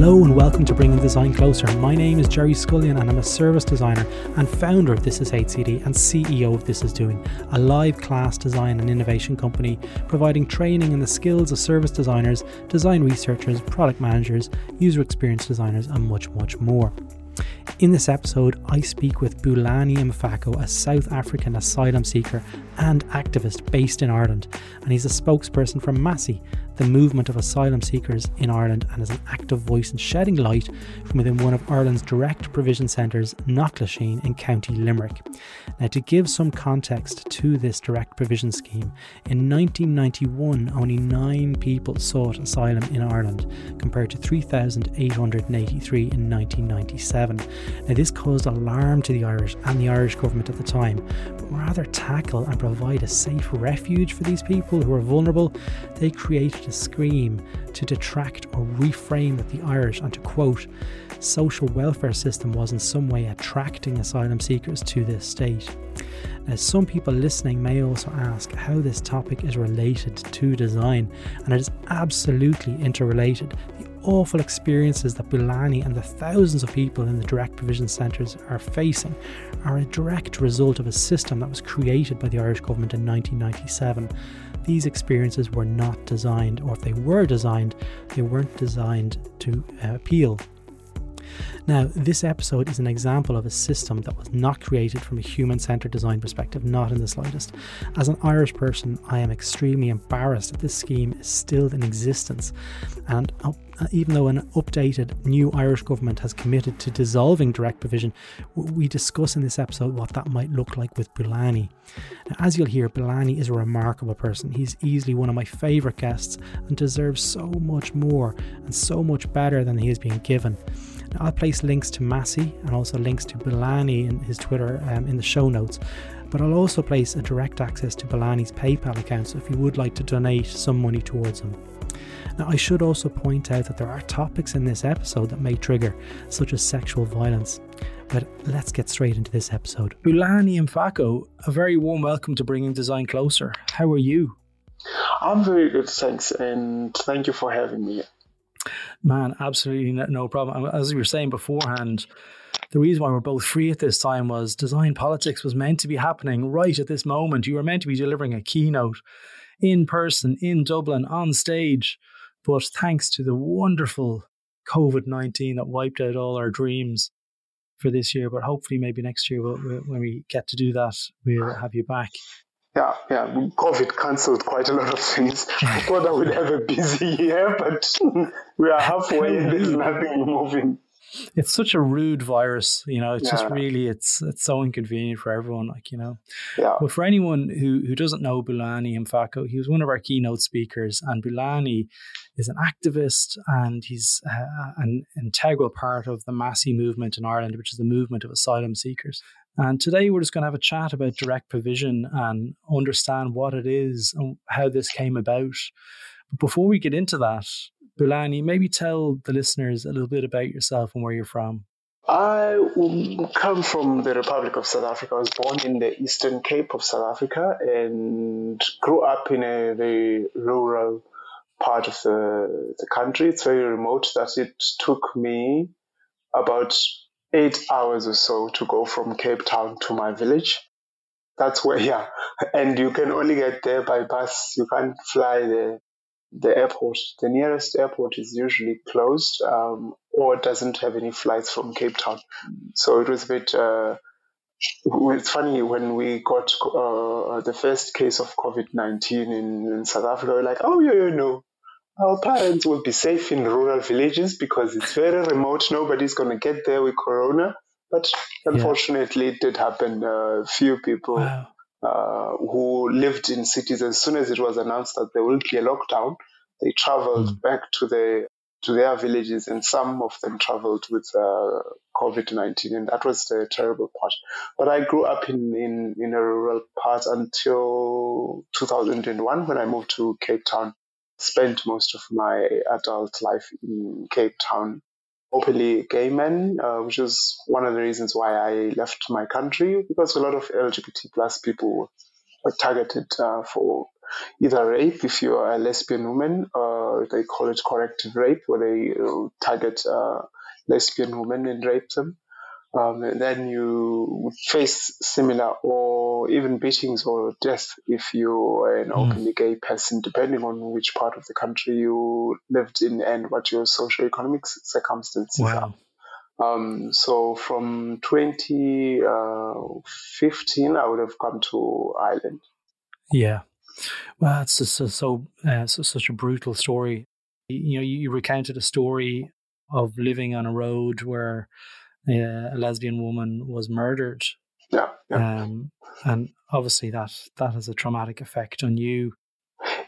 Hello and welcome to Bringing Design Closer. My name is Gerry Scullion and I'm a service designer and founder of This Is HCD and CEO of This Is Doing, a live class design and innovation company providing training in the skills of service designers, design researchers, product managers, user experience designers, and much, much more. In this episode, I speak with Bulani Mfaco, a South African asylum seeker and activist based in Ireland, and he's a spokesperson for MASI, the movement of asylum seekers in Ireland and is an active voice in shedding light from within one of Ireland's direct provision centres, Knocklisheen in County Limerick. Now, to give some context to this direct provision scheme, in 1991 only nine people sought asylum in Ireland compared to 3,883 in 1997. Now, this caused alarm to the Irish and the Irish government at the time, but rather tackle and provide a safe refuge for these people who are vulnerable, they created to scream, to detract or reframe that the Irish, and to quote, social welfare system was in some way attracting asylum seekers to this state. Now, some people listening may also ask how this topic is related to design, and it is absolutely interrelated. The awful experiences that Bulani and the thousands of people in the direct provision centres are facing are a direct result of a system that was created by the Irish government in 1997 these experiences were not designed, or if they were designed, they weren't designed to uh, appeal now, this episode is an example of a system that was not created from a human centered design perspective, not in the slightest. As an Irish person, I am extremely embarrassed that this scheme is still in existence. And uh, even though an updated new Irish government has committed to dissolving direct provision, we discuss in this episode what that might look like with Bulani. Now, as you'll hear, Bulani is a remarkable person. He's easily one of my favourite guests and deserves so much more and so much better than he is being given. Now, I'll place links to MASI and also links to Bulani in his Twitter um, in the show notes. But I'll also place a direct access to Bulani's PayPal account so if you would like to donate some money towards him. Now, I should also point out that there are topics in this episode that may trigger, such as sexual violence. But let's get straight into this episode. Bulani Mfaco, a very warm welcome to Bringing Design Closer. How are you? I'm very good, thanks, and thank you for having me. Man, absolutely no problem. As we were saying beforehand, the reason why we're both free at this time was design politics was meant to be happening right at this moment. You were meant to be delivering a keynote in person in Dublin on stage. But thanks to the wonderful COVID 19 that wiped out all our dreams for this year, but hopefully maybe next year we'll, we'll, when we get to do that, we'll have you back. Yeah, yeah. COVID cancelled quite a lot of things. I thought I would have a busy year, but we are halfway and there's nothing moving. It's such a rude virus, you know. It's yeah. just really, it's it's so inconvenient for everyone, like you know. Yeah. But for anyone who who doesn't know Bulani Mfaco, he was one of our keynote speakers, and Bulani is an activist and he's uh, an integral part of the MASI movement in Ireland, which is the movement of asylum seekers. And today we're just going to have a chat about direct provision and understand what it is and how this came about. But before we get into that, Bulani, maybe tell the listeners a little bit about yourself and where you're from. I come from the Republic of South Africa. I was born in the Eastern Cape of South Africa and grew up in uh, a very rural part of the, the country. It's very remote that it took me about eight hours or so to go from Cape Town to my village. That's where, yeah. And you can only get there by bus. You can't fly the the airport. The nearest airport is usually closed um, or doesn't have any flights from Cape Town. So it was a bit. Uh, it's funny when we got uh, the first case of COVID nineteen in, in South Africa. We're like, oh yeah, yeah, no, our parents will be safe in rural villages because it's very remote. Nobody's going to get there with corona. But unfortunately, yeah. it did happen. A uh, few people wow. uh, who lived in cities, as soon as it was announced that there will be a lockdown, they traveled mm. back to the to their villages, and some of them traveled with uh, COVID nineteen, and that was the terrible part. But I grew up in in, in a rural part until 2001 when I moved to Cape Town spent most of my adult life in Cape Town. Openly gay men, uh, which is one of the reasons why I left my country because a lot of LGBT plus people were targeted uh, for either rape if you are a lesbian woman, or they call it corrective rape, where they uh, target uh, lesbian women and rape them. Um, then you face similar or even beatings or death if you are an Mm. openly gay person, depending on which part of the country you lived in and what your socioeconomic circumstances are. Um, so from 2015, I would have come to Ireland. Yeah. Well, it's just so so, uh, so such a brutal story. You know, you, you recounted a story of living on a road where uh, a lesbian woman was murdered, Yeah, yeah. um, and obviously that that has a traumatic effect on you.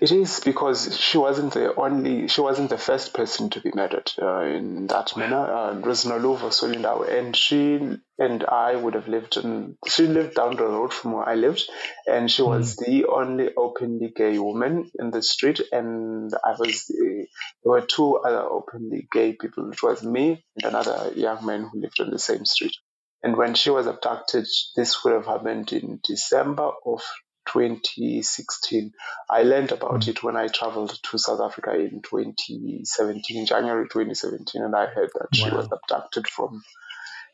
It is because she wasn't the only, she wasn't the first person to be murdered uh, in that manner. Uh, it was Noluvo Swelindawo, and she and I would have lived in, she lived down the road from where I lived, and she was the only openly gay woman in the street, and I was the, there were two other openly gay people. It was me and another young man who lived on the same street. And when she was abducted, this would have happened in December of 2016. I learned about Mm. it when I traveled to South Africa in 2017, January 2017, and I heard that she was abducted from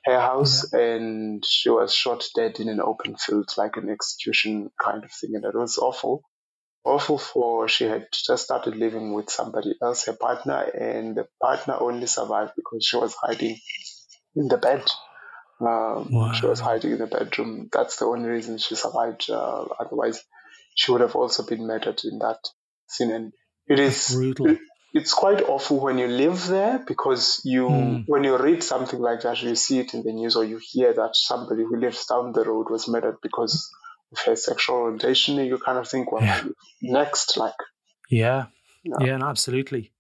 her house and she was shot dead in an open field, like an execution kind of thing. And it was awful. Awful for she had just started living with somebody else, her partner, and the partner only survived because she was hiding in the bed. Um, She was hiding in the bedroom. That's the only reason she survived. Uh, otherwise, she would have also been murdered in that scene. And it is brutal. it's quite awful when you live there because you Mm. when you read something like that, you see it in the news or you hear that somebody who lives down the road was murdered because of her sexual orientation. You kind of think, well, Yeah. next, like, Yeah, Yeah. yeah, no, absolutely.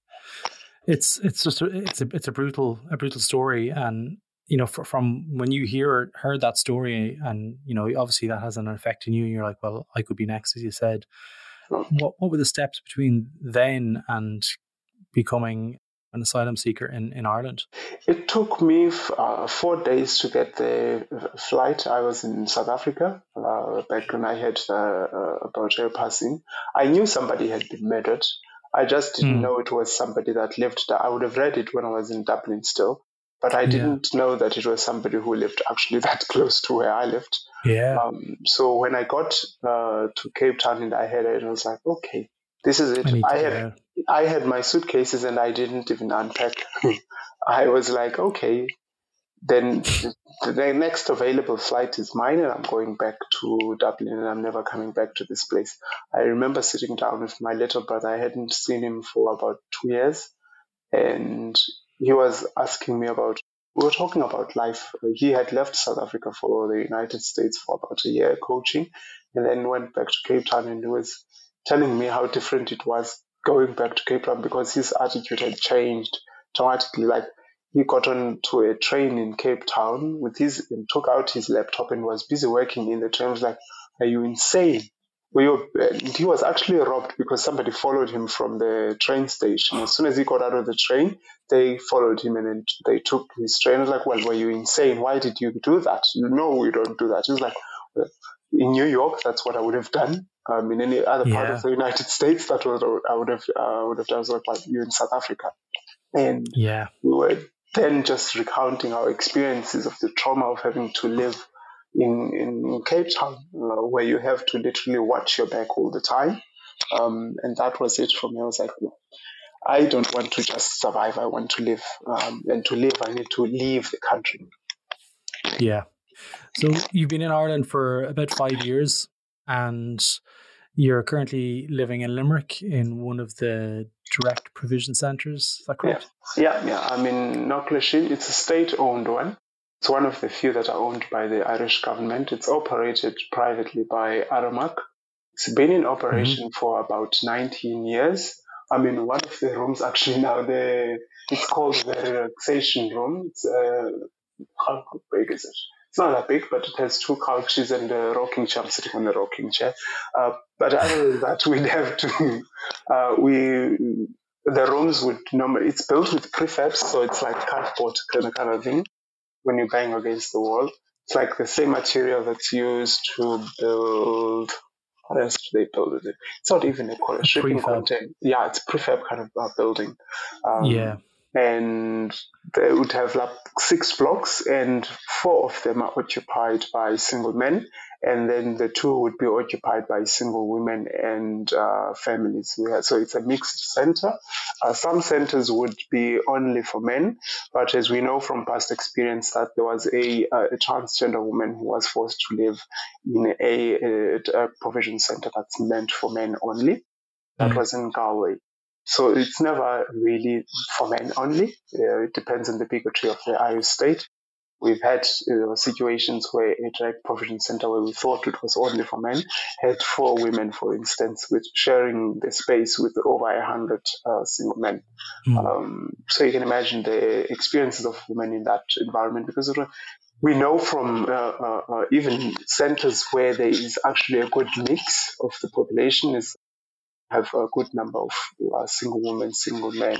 It's it's just a, it's a it's a brutal a brutal story, and you know fr- from when you hear heard that story, and you know obviously that has an effect on you. And you're like, well, I could be next, as you said. Mm. What what were the steps between then and becoming an asylum seeker in in Ireland? It took me uh, four days to get the uh, flight. I was in South Africa uh, back when I had uh, uh, about her passing. I knew somebody had been murdered. I just didn't Hmm. know it was somebody that lived there. I would have read it when I was in Dublin still, but I didn't know that it was somebody who lived actually that close to where I lived. Yeah, Um, so when I got uh, to Cape Town and I heard it, I was like, okay, this is it. I I had. I had my suitcases and I didn't even unpack. I was like, okay, then the, the next available flight is mine and I'm going back to Dublin and I'm never coming back to this place. I remember sitting down with my little brother. I hadn't seen him for about two years and he was asking me about, we were talking about life. He had left South Africa for the United States for about a year coaching and then went back to Cape Town and he was telling me how different it was going back to Cape Town because his attitude had changed dramatically. Like he got onto a train in Cape Town with his and took out his laptop and was busy working in the train. Was like, "Are you insane?" Were he was actually robbed because somebody followed him from the train station. As soon as he got out of the train, they followed him and then they took his train. I was like, "Well, were you insane? Why did you do that? No, we don't do that." He was like, well, "In New York, that's what I would have done." Um, in any other part Yeah. of the United States, that was I would have uh, would have done. Was like, you in South Africa," and yeah, we were then just recounting our experiences of the trauma of having to live in, in Cape Town, uh, where you have to literally watch your back all the time. Um, and that was it for me. I was like, I don't want to just survive. I want to live. Um, and to live, I need to leave the country. yeah. So you've been in Ireland for about five years, and you're currently living in Limerick in one of the direct provision centres. Is that correct? Yeah, yeah. I'm in Knocklisheen. It's a state-owned one. It's one of the few that are owned by the Irish government. It's operated privately by Aramark. It's been in operation for about 19 years. I'm in one of the rooms actually now. The it's called the relaxation room. It's uh, how big is it? It's not that big, but it has two couches and a rocking chair. I'm sitting on the rocking chair. Uh, but other than that, we'd have to uh, we the rooms would normally it's built with prefabs, so it's like cardboard kind of kind of thing. When you bang against the wall, it's like the same material that's used to build What else do they build with it. It's not even a, a shipping container. Yeah, it's prefab kind of uh, building. Um, yeah and they would have like six blocks, and four of them are occupied by single men, and then the two would be occupied by single women and uh, families. So it's a mixed center. Uh, some centers would be only for men, but as we know from past experience, that there was a, a transgender woman who was forced to live in a, a, a provision center that's meant for men only. That mm-hmm. was in Galway. So it's never really for men only. Uh, it depends on the bigotry of the Irish state. We've had uh, situations where a direct provision center where we thought it was only for men had four women, for instance, with sharing the space with over a hundred uh, single men. Mm. Um, so you can imagine the experiences of women in that environment because we know from uh, uh, uh, even centers where there is actually a good mix of the population is have a good number of uh, single women, single men,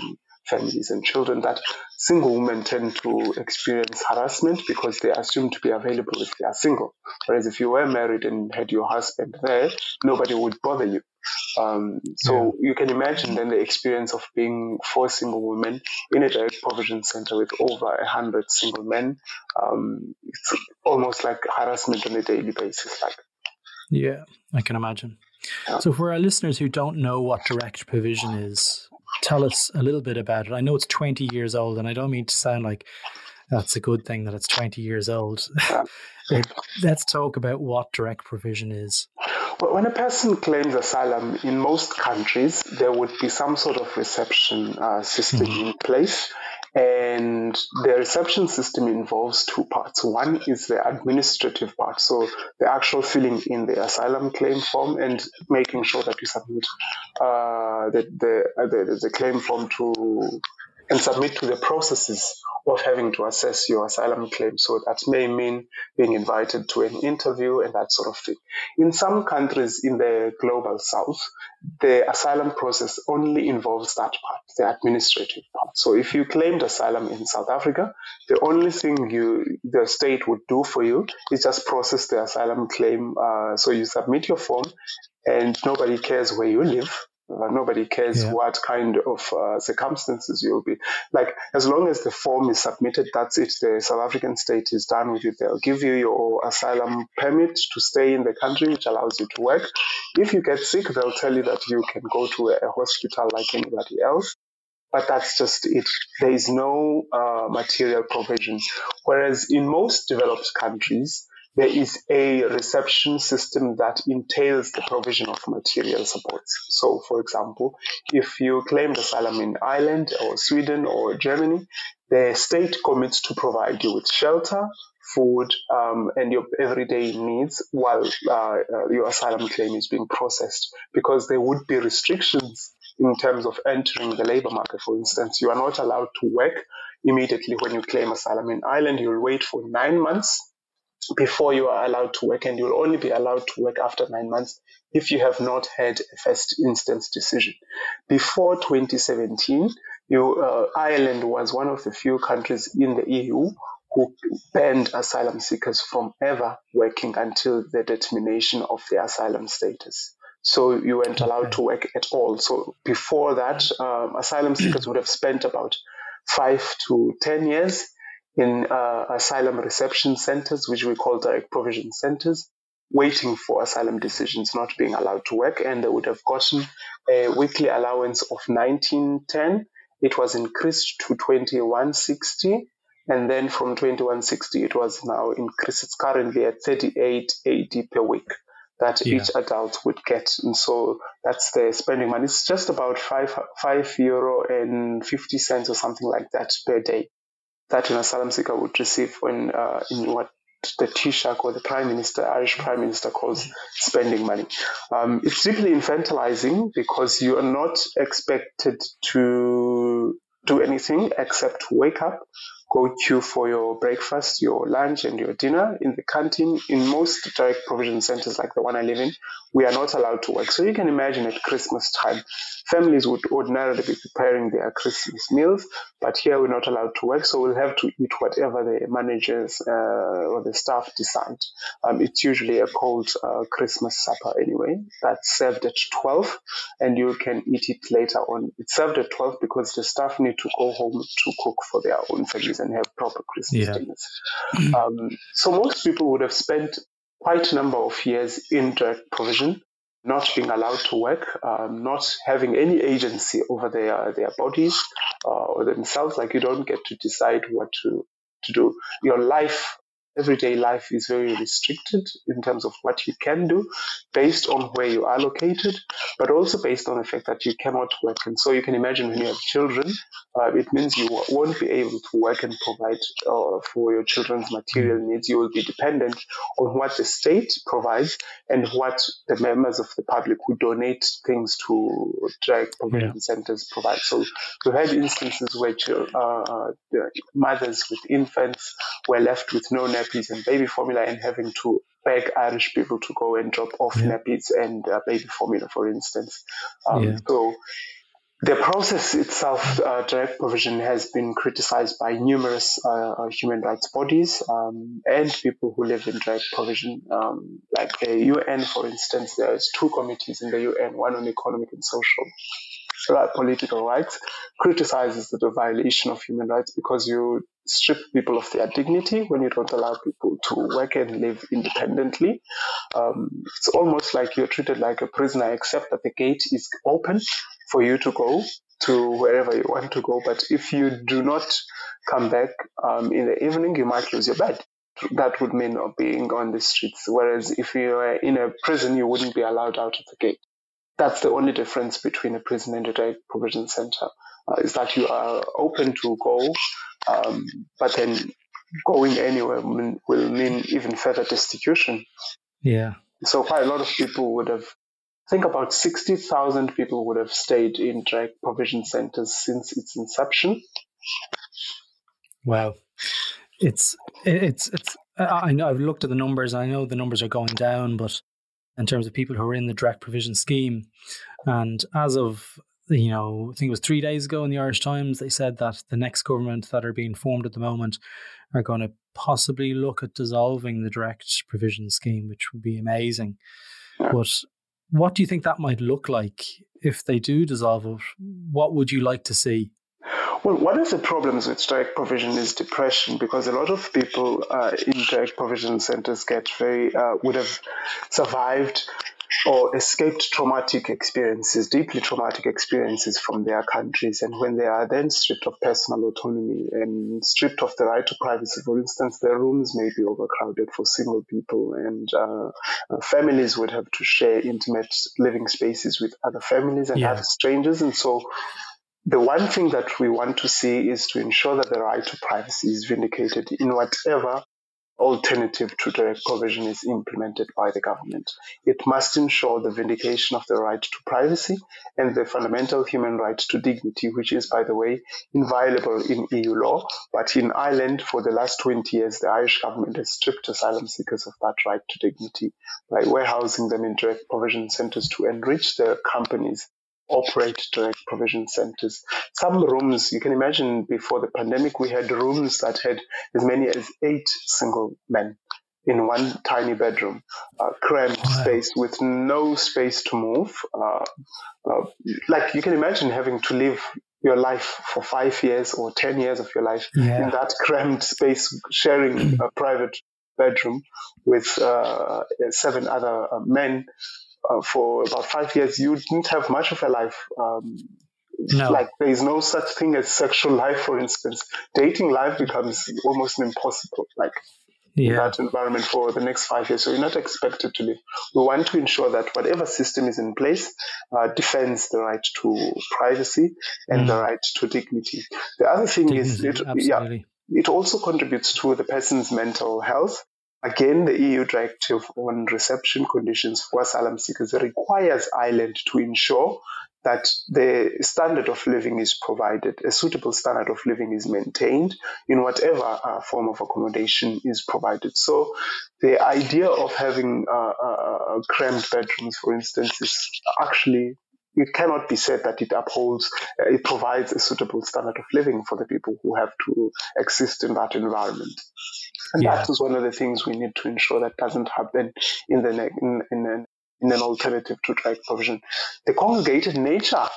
families, and children. That single women tend to experience harassment because they are assumed to be available if they are single. Whereas if you were married and had your husband there, nobody would bother you. Um, so yeah. you can imagine then the experience of being four single women in a direct provision center with over a hundred single men. Um, it's almost like harassment on a daily basis. Like, yeah, I can imagine. So, for our listeners who don't know what direct provision is, tell us a little bit about it. I know it's 20 years old, and I don't mean to sound like that's a good thing that it's 20 years old. Let's talk about what direct provision is. Well, when a person claims asylum in most countries, there would be some sort of reception uh, system mm-hmm. in place. And the reception system involves two parts. One is the administrative part, so the actual filling in the asylum claim form and making sure that you submit uh, the, the, uh, the, the claim form to and submit to the processes of having to assess your asylum claim. So that may mean being invited to an interview and that sort of thing. In some countries in the global south, the asylum process only involves that part, the administrative part. So if you claimed asylum in South Africa, the only thing you the state would do for you is just process the asylum claim. Uh, so you submit your form and nobody cares where you live nobody cares yeah. what kind of uh, circumstances you'll be. Like, as long as the form is submitted, that's it. The South African state is done with it. They'll give you your asylum permit to stay in the country, which allows you to work. If you get sick, they'll tell you that you can go to a hospital like anybody else. But that's just it. There is no uh, material provision. Whereas in most developed countries, there is a reception system that entails the provision of material supports. So, for example, if you claim asylum in Ireland or Sweden or Germany, the state commits to provide you with shelter, food, um, and your everyday needs while uh, uh, your asylum claim is being processed, because there would be restrictions in terms of entering the labor market. For instance, you are not allowed to work immediately when you claim asylum in Ireland. You'll wait for nine months before you are allowed to work, and you'll only be allowed to work after nine months if you have not had a first instance decision. Before 2017, you, uh, Ireland was one of the few countries in the EU who banned asylum seekers from ever working until the determination of their asylum status. So you weren't allowed to work at all. So before that, um, asylum seekers would have spent about five to 10 years in uh, asylum reception centers, which we call direct provision centers, waiting for asylum decisions, not being allowed to work, and they would have gotten a weekly allowance of 1910. It was increased to 2160, and then from 2160 it was now increased. It's currently at 3880 per week that yeah. each adult would get, and so that's the spending money. It's just about five five euro and fifty cents or something like that per day that an asylum seeker would receive when uh, in what the Taoiseach or the Prime Minister, Irish Prime Minister, calls spending money. Um, it's deeply infantilizing because you are not expected to do anything except wake up, go to for your breakfast, your lunch, and your dinner in the canteen. In most direct provision centers like the one I live in, we are not allowed to work. So you can imagine at Christmas time, families would ordinarily be preparing their Christmas meals, but here we're not allowed to work, so we'll have to eat whatever the managers uh, or the staff decide. Um, it's usually a cold uh, Christmas supper anyway. That's served at 12, and you can eat it later on. It's served at 12 because the staff need to go home to cook for their own families and have proper Christmas yeah. dinners. Um, so most people would have spent quite a number of years in direct provision, not being allowed to work, um, not having any agency over their their bodies uh, or themselves. Like you don't get to decide what to to do. Your life everyday life is very restricted in terms of what you can do based on where you are located, but also based on the fact that you cannot work. And so you can imagine when you have children, uh, it means you won't be able to work and provide uh, for your children's material needs. You will be dependent on what the state provides and what the members of the public who donate things to direct provision yeah. centers provide. So we had instances where uh, uh mothers with infants were left with no net nappies and baby formula and having to beg Irish people to go and drop off yeah. nappies and uh, baby formula, for instance. Um, yeah. So the process itself, uh, direct provision, has been criticized by numerous uh, uh human rights bodies um, and people who live in direct provision. Um, like the UN, for instance, there's two committees in the UN, one on economic and social political rights, criticizes the violation of human rights because you strip people of their dignity when you don't allow people to work and live independently. Um, it's almost like you're treated like a prisoner, except that the gate is open for you to go to wherever you want to go. But if you do not come back um, in the evening, you might lose your bed. That would mean not being on the streets. Whereas if you were in a prison, you wouldn't be allowed out of the gate. That's the only difference between a prison and a direct provision center, uh, is that you are open to go, um, but then going anywhere will mean even further destitution. Yeah. So quite a lot of people would have, I think about 60,000 people would have stayed in direct provision centers since its inception. Wow. It's, it's, it's, I know I've looked at the numbers. I know the numbers are going down, but in terms of people who are in the direct provision scheme. And as of you know, I think it was three days ago in the Irish Times, they said that the next government that are being formed at the moment are going to possibly look at dissolving the direct provision scheme, which would be amazing. But what do you think that might look like if they do dissolve it? What would you like to see? Well, one of the problems with direct provision is depression because a lot of people uh, in direct provision centers get very, uh, would have survived or escaped traumatic experiences, deeply traumatic experiences from their countries. And when they are then stripped of personal autonomy and stripped of the right to privacy, for instance, their rooms may be overcrowded for single people, and uh, uh, families would have to share intimate living spaces with other families and yeah. other strangers. And so the one thing that we want to see is to ensure that the right to privacy is vindicated in whatever alternative to direct provision is implemented by the government. It must ensure the vindication of the right to privacy and the fundamental human right to dignity, which is, by the way, inviolable in EU law. But in Ireland, for the last 20 years, the Irish government has stripped asylum seekers of that right to dignity by warehousing them in direct provision centers to enrich their companies operate direct provision centers. Some rooms, you can imagine before the pandemic, we had rooms that had as many as eight single men in one tiny bedroom, uh, cramped wow. space with no space to move. Uh, uh, like you can imagine having to live your life for five years or 10 years of your life yeah. in that cramped space, sharing a private bedroom with uh, seven other uh, men uh, for about five years, you didn't have much of a life. Um, no. Like there is no such thing as sexual life, for instance. Dating life becomes almost impossible. Like yeah. in that environment for the next five years. So you're not expected to live. We want to ensure that whatever system is in place uh, defends the right to privacy and mm. the right to dignity. The other thing dignity, is, it, yeah, it also contributes to the person's mental health. Again, the EU Directive on Reception Conditions for Asylum Seekers requires Ireland to ensure that the standard of living is provided, a suitable standard of living is maintained in whatever uh, form of accommodation is provided. So the idea of having uh, uh, crammed bedrooms, for instance, is actually it cannot be said that it upholds, uh, it provides a suitable standard of living for the people who have to exist in that environment. And yeah. that is one of the things we need to ensure that doesn't happen in the in, in, an, in an alternative to direct provision. The congregated nature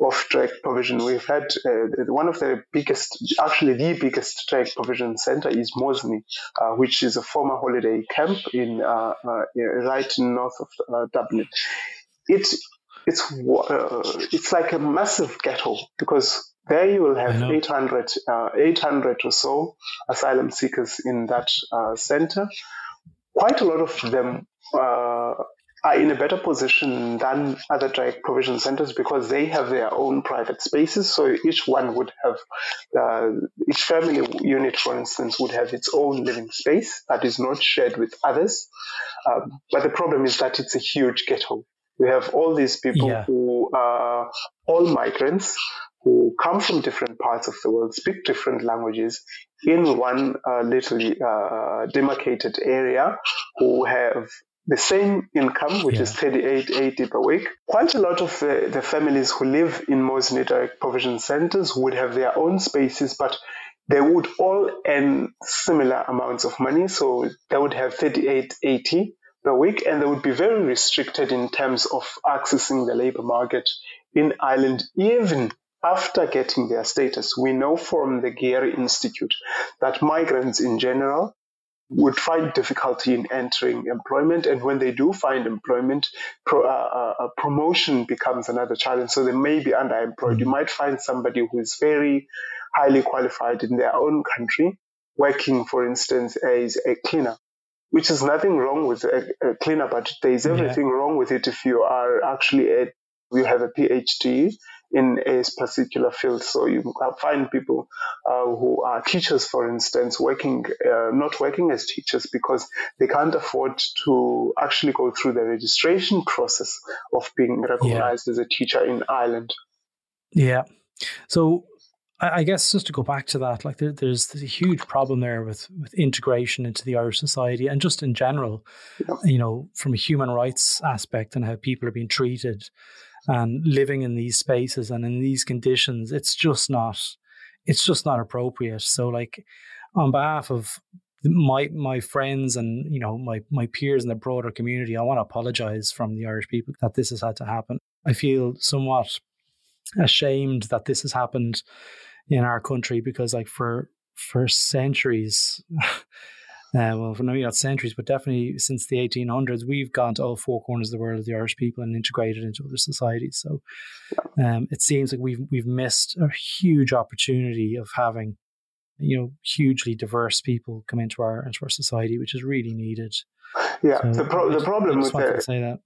of direct provision. We've had uh, one of the biggest, actually the biggest direct provision center is Mosney, uh, which is a former holiday camp in uh, uh right north of uh, Dublin. It it's uh, it's like a massive ghetto because there you will have 800, uh, 800 or so asylum seekers in that uh, center. Quite a lot of them uh, are in a better position than other direct provision centers because they have their own private spaces. So each one would have, uh, each family unit, for instance, would have its own living space that is not shared with others. Um, but the problem is that it's a huge ghetto. We have all these people yeah. who are all migrants who come from different parts of the world, speak different languages in one uh, little uh, demarcated area, who have the same income, which yeah. is 38.80 per week. Quite a lot of the, the families who live in Mosney direct provision centers would have their own spaces, but they would all earn similar amounts of money. So they would have 38.80 per week, and they would be very restricted in terms of accessing the labor market in Ireland, even after getting their status. We know from the Garry Institute that migrants in general would find difficulty in entering employment, and when they do find employment, pro, uh, uh, promotion becomes another challenge. So they may be underemployed. You might find somebody who is very highly qualified in their own country, working, for instance, as a cleaner which is nothing wrong with a, a cleaner, but there is everything yeah. wrong with it if you are actually a, you have a PhD in a particular field. So you find people uh, who are teachers, for instance, working uh, not working as teachers because they can't afford to actually go through the registration process of being recognized yeah. as a teacher in Ireland. Yeah. So I guess just to go back to that, like there, there's, there's, a huge problem there with with integration into the Irish society and just in general, yeah. you know, from a human rights aspect and how people are being treated and living in these spaces and in these conditions. It's just not, it's just not appropriate. So, like, on behalf of my my friends and you know my my peers in the broader community, I want to apologize from the Irish people that this has had to happen. I feel somewhat ashamed that this has happened in our country because like for for centuries uh, well, for maybe not centuries, but definitely since the 1800s, we've gone to all four corners of the world, of the Irish people, and integrated into other societies. So um, it seems like we've we've missed a huge opportunity of having, you know, hugely diverse people come into our into our society, which is really needed. Yeah, so the, pro- the problem with the, say that.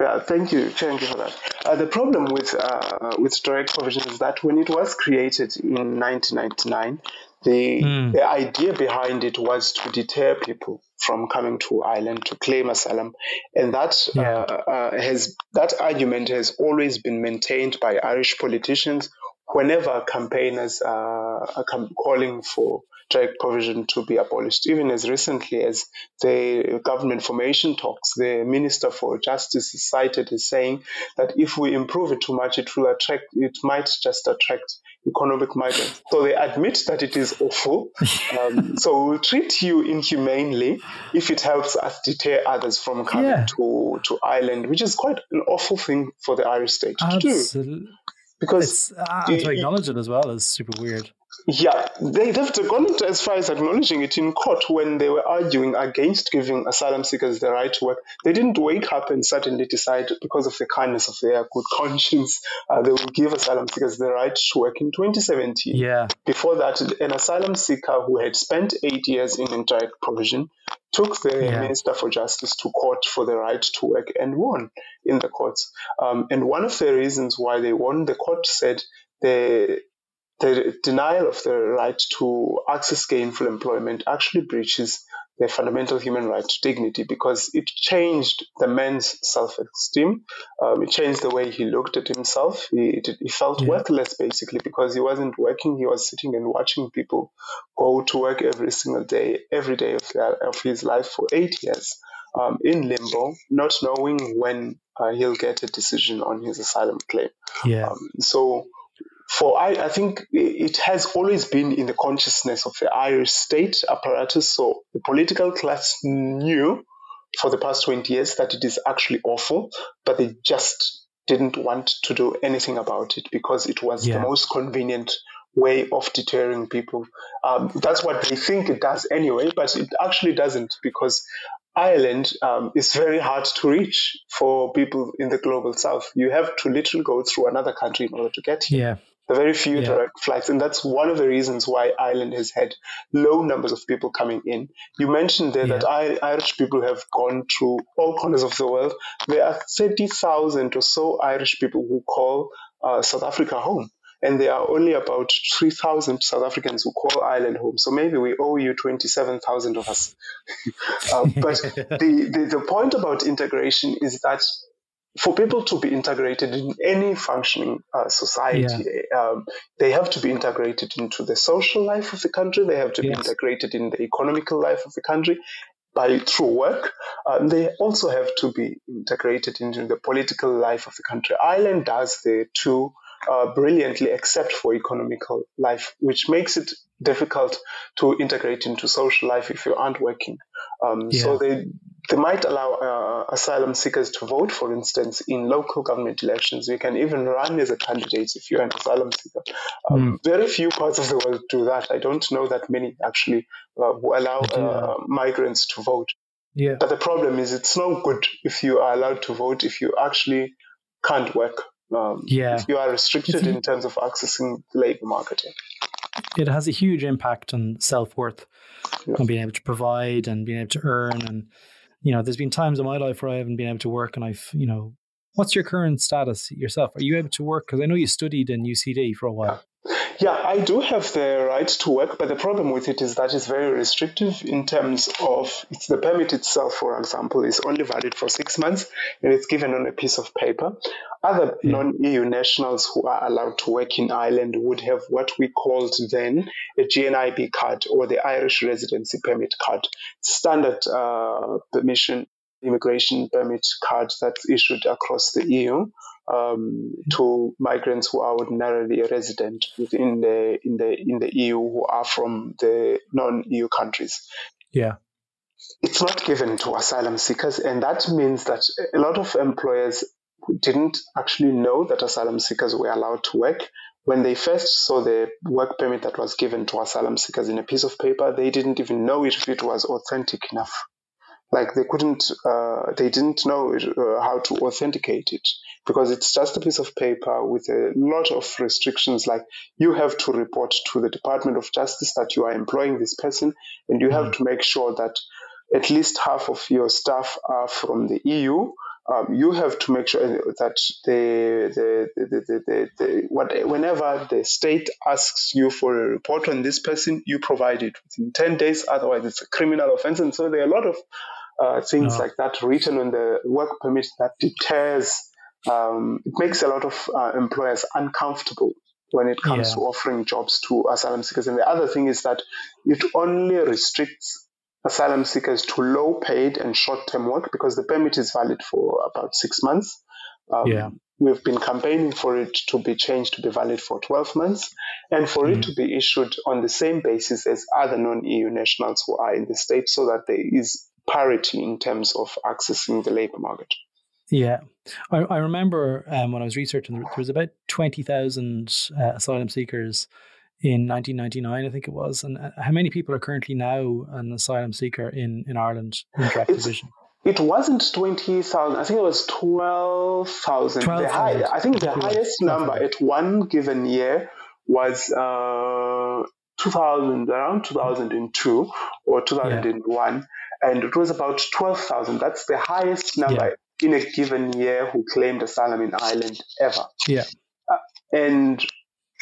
Yeah, thank you, thank you for that. Uh, the problem with uh, with direct provision is that when it was created in 1999, the mm. the idea behind it was to deter people from coming to Ireland to claim asylum, and that yeah. uh, uh has that argument has always been maintained by Irish politicians whenever campaigners are calling for direct provision to be abolished. Even as recently as the government formation talks, the Minister for Justice is cited as saying that if we improve it too much, it will attract, it might just attract economic migrants. So they admit that it is awful. Um, so we'll treat you inhumanely if it helps us deter others from coming yeah. to, to Ireland, which is quite an awful thing for the Irish state Absolutely. to do. Because uh, to acknowledge it as well is super weird. Yeah, they, they've gone as far as acknowledging it in court when they were arguing against giving asylum seekers the right to work. They didn't wake up and suddenly decide, because of the kindness of their good conscience, uh, they would give asylum seekers the right to work in 2017. Yeah. Before that, an asylum seeker who had spent eight years in indirect provision took the yeah. Minister for Justice to court for the right to work and won in the courts. Um, and one of the reasons why they won, the court said the the denial of the right to access gainful employment actually breaches their fundamental human right to dignity because it changed the man's self-esteem. Um, it changed the way he looked at himself. He, he felt yeah. worthless basically because he wasn't working. He was sitting and watching people go to work every single day, every day of, of his life for eight years um, in limbo, not knowing when uh, he'll get a decision on his asylum claim. Yeah. Um, so for I, I think it has always been in the consciousness of the Irish state apparatus. So the political class knew for the past 20 years that it is actually awful, but they just didn't want to do anything about it because it was yeah. the most convenient way of deterring people. Um, that's what they think it does anyway, but it actually doesn't because Ireland um, is very hard to reach for people in the global south. You have to literally go through another country in order to get here. Yeah. The very few yeah. direct flights, and that's one of the reasons why Ireland has had low numbers of people coming in. You mentioned there yeah. that I, Irish people have gone to all corners of the world. There are 30,000 or so Irish people who call uh, South Africa home and there are only about 3,000 South Africans who call Ireland home. So maybe we owe you 27,000 of us. uh, but the, the, the point about integration is that for people to be integrated in any functioning uh, society, yeah. um, they have to be integrated into the social life of the country. They have to yes. be integrated in the economical life of the country by through work. Um, they also have to be integrated into the political life of the country. Ireland does the two uh, brilliantly except for economical life, which makes it difficult to integrate into social life if you aren't working. Um, yeah. So they they might allow uh, asylum seekers to vote, for instance, in local government elections. You can even run as a candidate if you're an asylum seeker. Um, mm. Very few parts of the world do that. I don't know that many actually uh, who allow uh, migrants to vote. Yeah. But the problem is, it's no good if you are allowed to vote if you actually can't work. Um, yeah. You are restricted in terms of accessing the labor market. It has a huge impact on self worth, yeah. on being able to provide and being able to earn. And, you know, there's been times in my life where I haven't been able to work and I've, you know, what's your current status yourself? Are you able to work? Because I know you studied in UCD for a while. Yeah, I do have the right to work, but the problem with it is that it's very restrictive in terms of it's the permit itself, for example, is only valid for six months and it's given on a piece of paper. Other yeah. non EU nationals who are allowed to work in Ireland would have what we called then a GNIB card or the Irish residency permit card, standard uh, permission immigration permit card that's issued across the EU um, to migrants who are ordinarily resident within the in the in the EU who are from the non-EU countries. Yeah. It's not given to asylum seekers, and that means that a lot of employers didn't actually know that asylum seekers were allowed to work. When they first saw the work permit that was given to asylum seekers in a piece of paper, they didn't even know if it was authentic enough like they couldn't uh, they didn't know uh, how to authenticate it because it's just a piece of paper with a lot of restrictions like you have to report to the department of justice that you are employing this person and you have mm-hmm. to make sure that at least half of your staff are from the eu um, you have to make sure that the, the, the, the, the, the what, whenever the state asks you for a report on this person, you provide it within 10 days. Otherwise, it's a criminal offense. And so there are a lot of uh, things like that written on the work permit that deters, um, it makes a lot of uh, employers uncomfortable when it comes yeah. to offering jobs to asylum seekers. And the other thing is that it only restricts asylum seekers to low paid and short term work because the permit is valid for about six months. Um, yeah. We've been campaigning for it to be changed to be valid for 12 months and for mm. it to be issued on the same basis as other non EU nationals who are in the state so that there is parity in terms of accessing the labor market. Yeah, I, I remember um, when I was researching, there was about 20,000 uh, asylum seekers in 1999, I think it was. And uh, how many people are currently now an asylum seeker in, in Ireland in direct provision? It wasn't 20,000. I think it was 12,000. 12, I think the highest number at one given year was uh, 2000, around 2002 or 2001. Yeah and it was about 12,000. That's the highest number yeah. in a given year who claimed asylum in Ireland ever. Yeah. Uh, and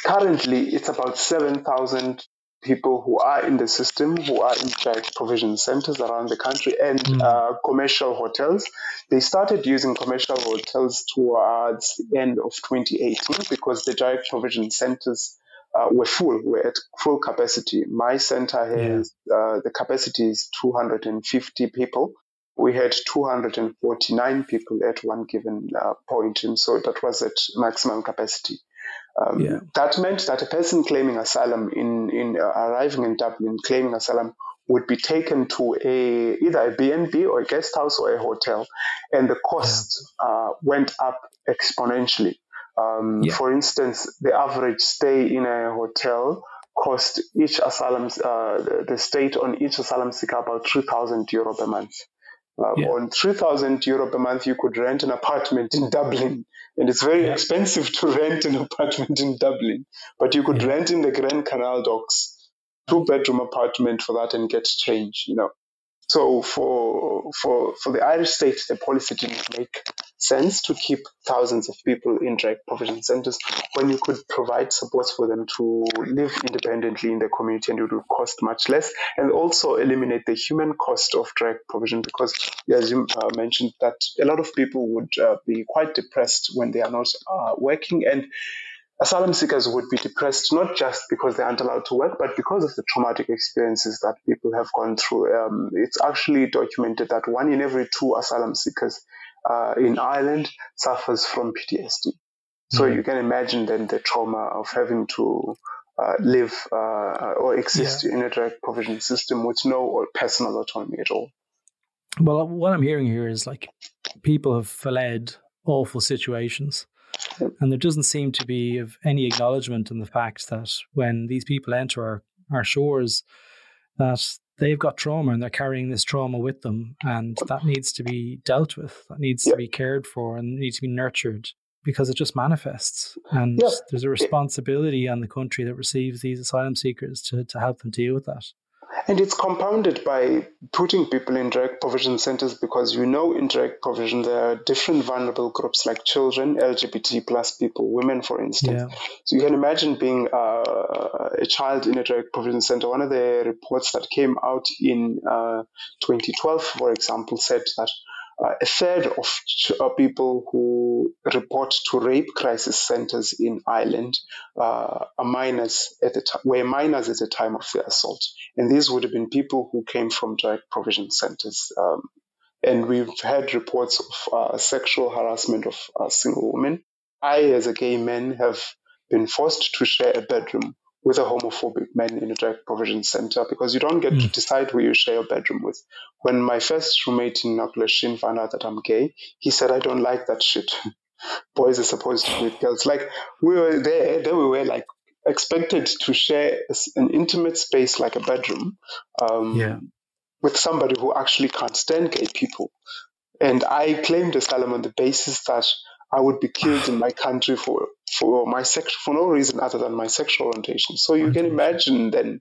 currently it's about 7,000 people who are in the system, who are in direct provision centers around the country, and mm. uh, commercial hotels. They started using commercial hotels towards the end of 2018 because the direct provision centers uh, were full, were at full capacity. My center has yeah. uh, the capacity is 250 people. We had 249 people at one given uh, point, and so that was at maximum capacity. Um, yeah. That meant that a person claiming asylum in, in uh, arriving in Dublin, claiming asylum, would be taken to a either a BNB or a guest house or a hotel, and the cost yeah. uh, went up exponentially. Um, yeah. For instance, the average stay in a hotel cost each asylum, uh, the, the state on each asylum seeker about 3,000 euro per month. Um, yeah. On 3,000 euro per month, you could rent an apartment in Dublin. And it's very yeah. expensive to rent an apartment in Dublin. But you could yeah. rent in the Grand Canal Docks, two bedroom apartment for that and get change, you know. So for for for the Irish state, the policy didn't make sense to keep thousands of people in direct provision centres when you could provide supports for them to live independently in the community and it would cost much less, and also eliminate the human cost of direct provision because, as you uh, mentioned, that a lot of people would uh, be quite depressed when they are not uh, working and asylum seekers would be depressed not just because they aren't allowed to work, but because of the traumatic experiences that people have gone through. Um, it's actually documented that one in every two asylum seekers uh, in Ireland suffers from PTSD. So mm-hmm. you can imagine then the trauma of having to uh, live uh, or exist yeah. in a direct provision system with no personal autonomy at all. Well, what I'm hearing here is like people have fled awful situations and there doesn't seem to be of any acknowledgement in the fact that when these people enter our, our shores, that they've got trauma and they're carrying this trauma with them, and that needs to be dealt with. That needs yeah. to be cared for and needs to be nurtured because it just manifests. And yeah. there's a responsibility on the country that receives these asylum seekers to, to help them deal with that. And it's compounded by putting people in direct provision centers because you know in direct provision there are different vulnerable groups like children, LGBT plus people, women, for instance. Yeah. So you can imagine being uh, a child in a direct provision center. One of the reports that came out in uh, 2012, for example, said that uh, a third of uh, people who report to rape crisis centers in Ireland uh, are minors at the time, were minors at the time of the assault, and these would have been people who came from direct provision centers. Um, and we've had reports of uh, sexual harassment of single women. I, as a gay man, have been forced to share a bedroom with a homophobic man in a direct provision center because you don't get mm. to hmm. decide who you share your bedroom with. When my first roommate in Knocklisheen found out that I'm gay, he said, I don't like that shit. Boys are supposed to be with girls. Like, we were there, then we were like expected to share an intimate space like a bedroom um, yeah. with somebody who actually can't stand gay people. And I claimed asylum on the basis that I would be killed in my country for for my sex for no reason other than my sexual orientation. So you can imagine then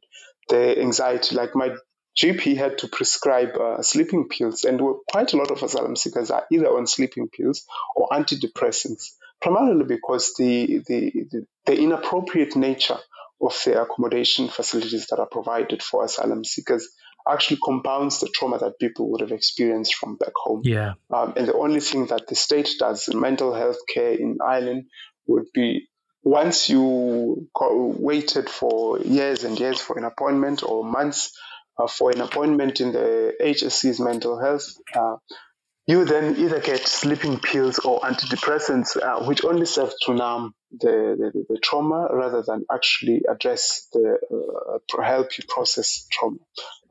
the anxiety. Like my GP had to prescribe uh, sleeping pills, and quite a lot of asylum seekers are either on sleeping pills or antidepressants, primarily because the the, the, the inappropriate nature of the accommodation facilities that are provided for asylum seekers actually compounds the trauma that people would have experienced from back home. Yeah. Um, and the only thing that the state does in mental health care in Ireland would be once you waited for years and years for an appointment or months uh, for an appointment in the HSE's mental health, uh, you then either get sleeping pills or antidepressants, uh, which only serve to numb the, the, the, trauma rather than actually address the uh, help you process trauma.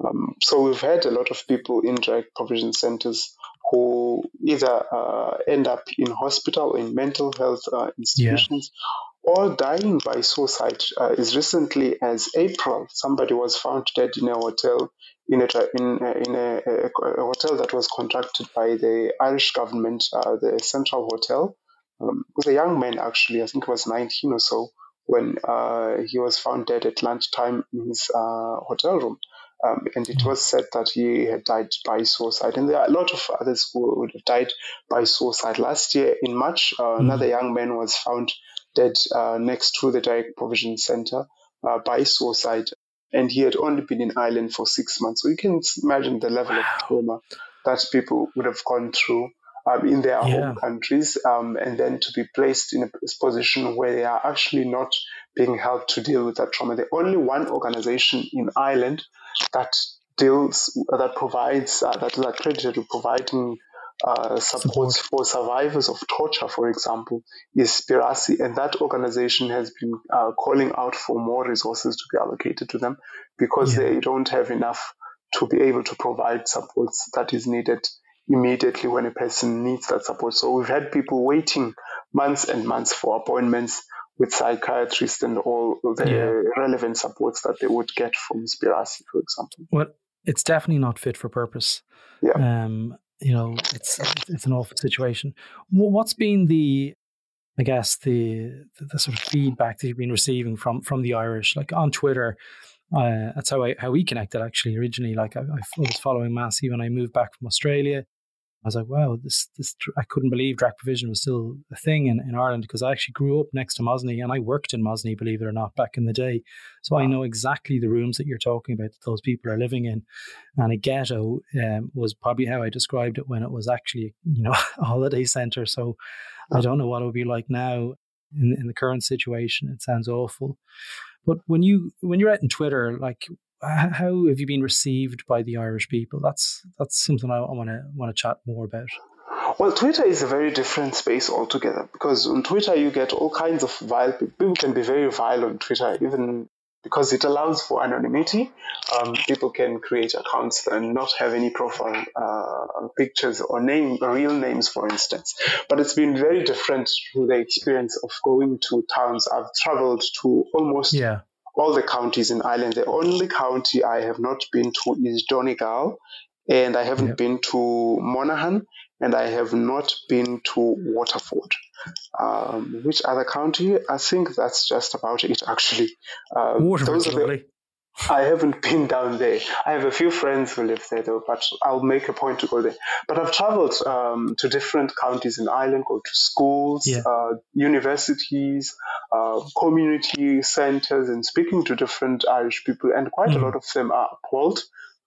Um, so we've had a lot of people in direct provision centers who either uh, end up in hospital or in mental health uh, institutions yeah. or dying by suicide. Uh, as recently as April, somebody was found dead in a hotel in a in a, in a, a hotel that was contracted by the Irish government, uh, the Central Hotel. Um, it was a young man actually, I think he was 19 or so, when uh, he was found dead at lunchtime in his uh, hotel room. Um, and it was said that he had died by suicide. And there are a lot of others who would have died by suicide. Last year in March, uh, mm-hmm. another young man was found dead uh, next to the direct provision center uh, by suicide. and he had only been in Ireland for six months. So you can imagine the level wow. of trauma that people would have gone through um, in their yeah. home countries, um, and then to be placed in a position where they are actually not being helped to deal with that trauma. The only one organization in Ireland that deals that provides uh, that is accredited to providing uh, support for survivors of torture, for example, is Spirasi, and that organization has been uh, calling out for more resources to be allocated to them because yeah. they don't have enough to be able to provide supports that is needed immediately when a person needs that support. So we've had people waiting months and months for appointments with psychiatrists and all the yeah. relevant supports that they would get from Spirasi, for example. Well, it's definitely not fit for purpose. Yeah. Um, you know, it's it's an awful situation. What's been the, I guess the, the, the sort of feedback that you've been receiving from from the Irish, like on Twitter? Uh, that's how I how we connected actually originally. Like I, I was following MASI when I moved back from Australia, I was like, wow, this, this, I couldn't believe direct provision was still a thing in, in Ireland because I actually grew up next to Mosney and I worked in Mosney, believe it or not, back in the day. So I know exactly the rooms that you're talking about that those people are living in. And a ghetto um, was probably how I described it when it was actually, you know, a holiday centre. So I don't know what it would be like now in, in the current situation. It sounds awful. But when you when you're out on Twitter, like how have you been received by the Irish people? That's that's something I want to want to chat more about. Well, Twitter is a very different space altogether because on Twitter you get all kinds of vile people. People can be very vile on Twitter, even because it allows for anonymity. Um, people can create accounts and not have any profile uh, pictures or name, real names, for instance. But it's been very different through the experience of going to towns. I've traveled to almost yeah all the counties in Ireland. The only county I have not been to is Donegal, and I haven't been to Monaghan, and I have not been to Waterford. Um, which other county? I think that's just about it, actually. Um, Waterford's lovely. I haven't been down there. I have a few friends who live there though, but I'll make a point to go there. But I've traveled um, to different counties in Ireland, go to schools, yeah. uh, universities, uh, community centers, and speaking to different Irish people, and quite mm. a hmm. lot of them are appalled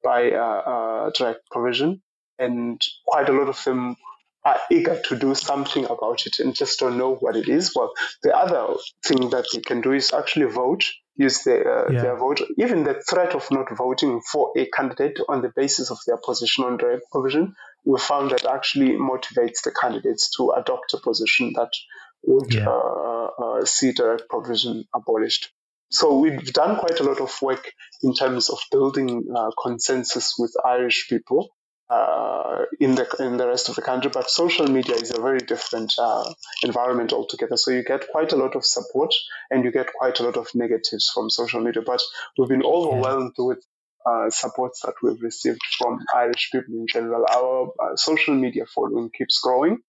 by uh, uh, provision, and quite a lot of them are eager to do something about it and just don't know what it is. Well, the other thing that they can do is actually vote use their, uh, yeah. their vote. Even the threat of not voting for a candidate on the basis of their position on direct provision, we found that actually motivates the candidates to adopt a position that would yeah. uh, uh, see direct provision abolished. So we've done quite a lot of work in terms of building uh, consensus with Irish people uh, in the in the rest of the country. But social media is a very different uh, environment altogether. So you get quite a lot of support and you get quite a lot of negatives from social media. But we've been overwhelmed yeah. with uh, supports that we've received from Irish people in general. Our uh, social media following keeps growing.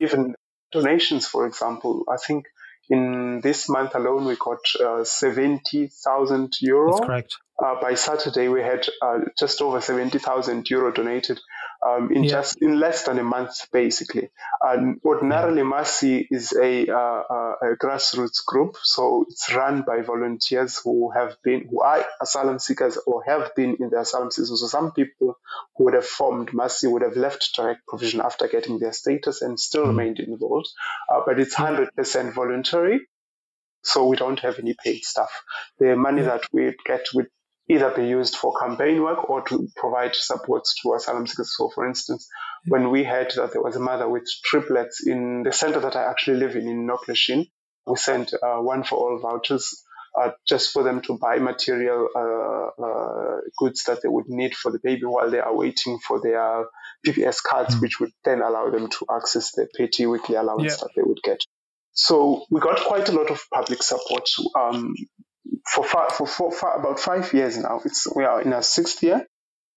Even donations, for example, I think in this month alone we got uh, 70,000 euro. That's correct. Uh, by Saturday, we had uh, just over 70,000 euro donated um, in yeah. just in less than a month, basically. And ordinarily, yeah. MASI is a, uh, uh, a, grassroots group, so it's run by volunteers who have been who are asylum seekers or have been in the asylum system. So some people who would have formed MASI would have left direct provision after getting their status and still mm. remained involved, uh, but it's 100% voluntary. So we don't have any paid staff. The money yeah. that we get with either be used for campaign work or to provide supports to asylum seekers. So, for instance, when we heard that there was a mother with triplets in the center that I actually live in, in Knocklisheen, we sent uh, one for all vouchers uh, just for them to buy material uh, uh goods that they would need for the baby while they are waiting for their PPS cards, mm. which would then allow them to access the petty weekly allowance yeah. that they would get. So we got quite a lot of public support. Um, for, far, for, for far, about five years now. It's, we are in our sixth year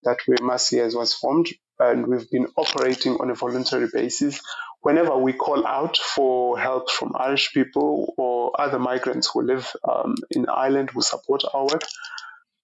that we, MASI's was formed, and we've been operating on a voluntary basis. Whenever we call out for help from Irish people or other migrants who live um, in Ireland who support our work,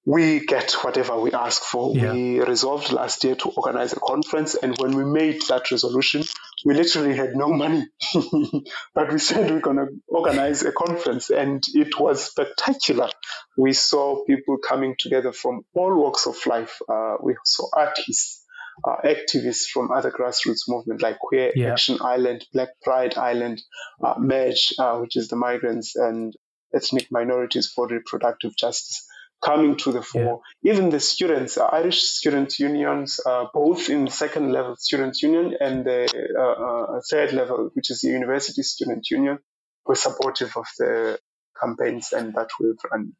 we get whatever we ask for. Yeah. We resolved last year to organize a conference, and when we made that resolution, we literally had no money. but we said we're going to organize a conference, and it was spectacular. We saw people coming together from all walks of life. Uh, we saw artists. Uh, activists from other grassroots movements like Queer yeah. Action Ireland, Black Pride Ireland, uh, MERGE, uh, which is the Migrants and Ethnic Minorities for Reproductive Justice, coming to the fore. Yeah. Even the students, uh, Irish student unions, uh, both in second level student union and the uh, uh, third level, which is the university student union, were supportive of the campaigns and that we've run.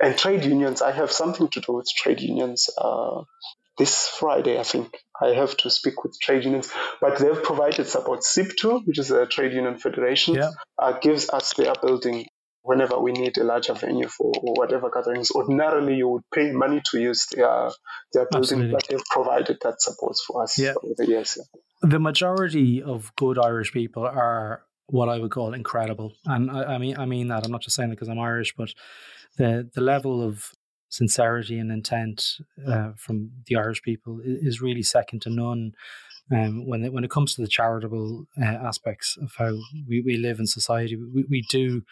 And trade unions, I have something to do with trade unions. Uh, this Friday, I think I have to speak with trade unions, but they've provided support. SIPTU, which is a trade union federation, yeah. uh, gives us their building whenever we need a larger venue for whatever gatherings. Ordinarily, you would pay money to use their their building, but they've provided that support for us yeah. over the years. Yeah. The majority of good Irish people are what I would call incredible, and I, I mean I mean that. I'm not just saying that because I'm Irish, but the the level of sincerity and intent uh, from the Irish people is really second to none. Um, when it, when it comes to the charitable uh, aspects of how we, we live in society, we, we do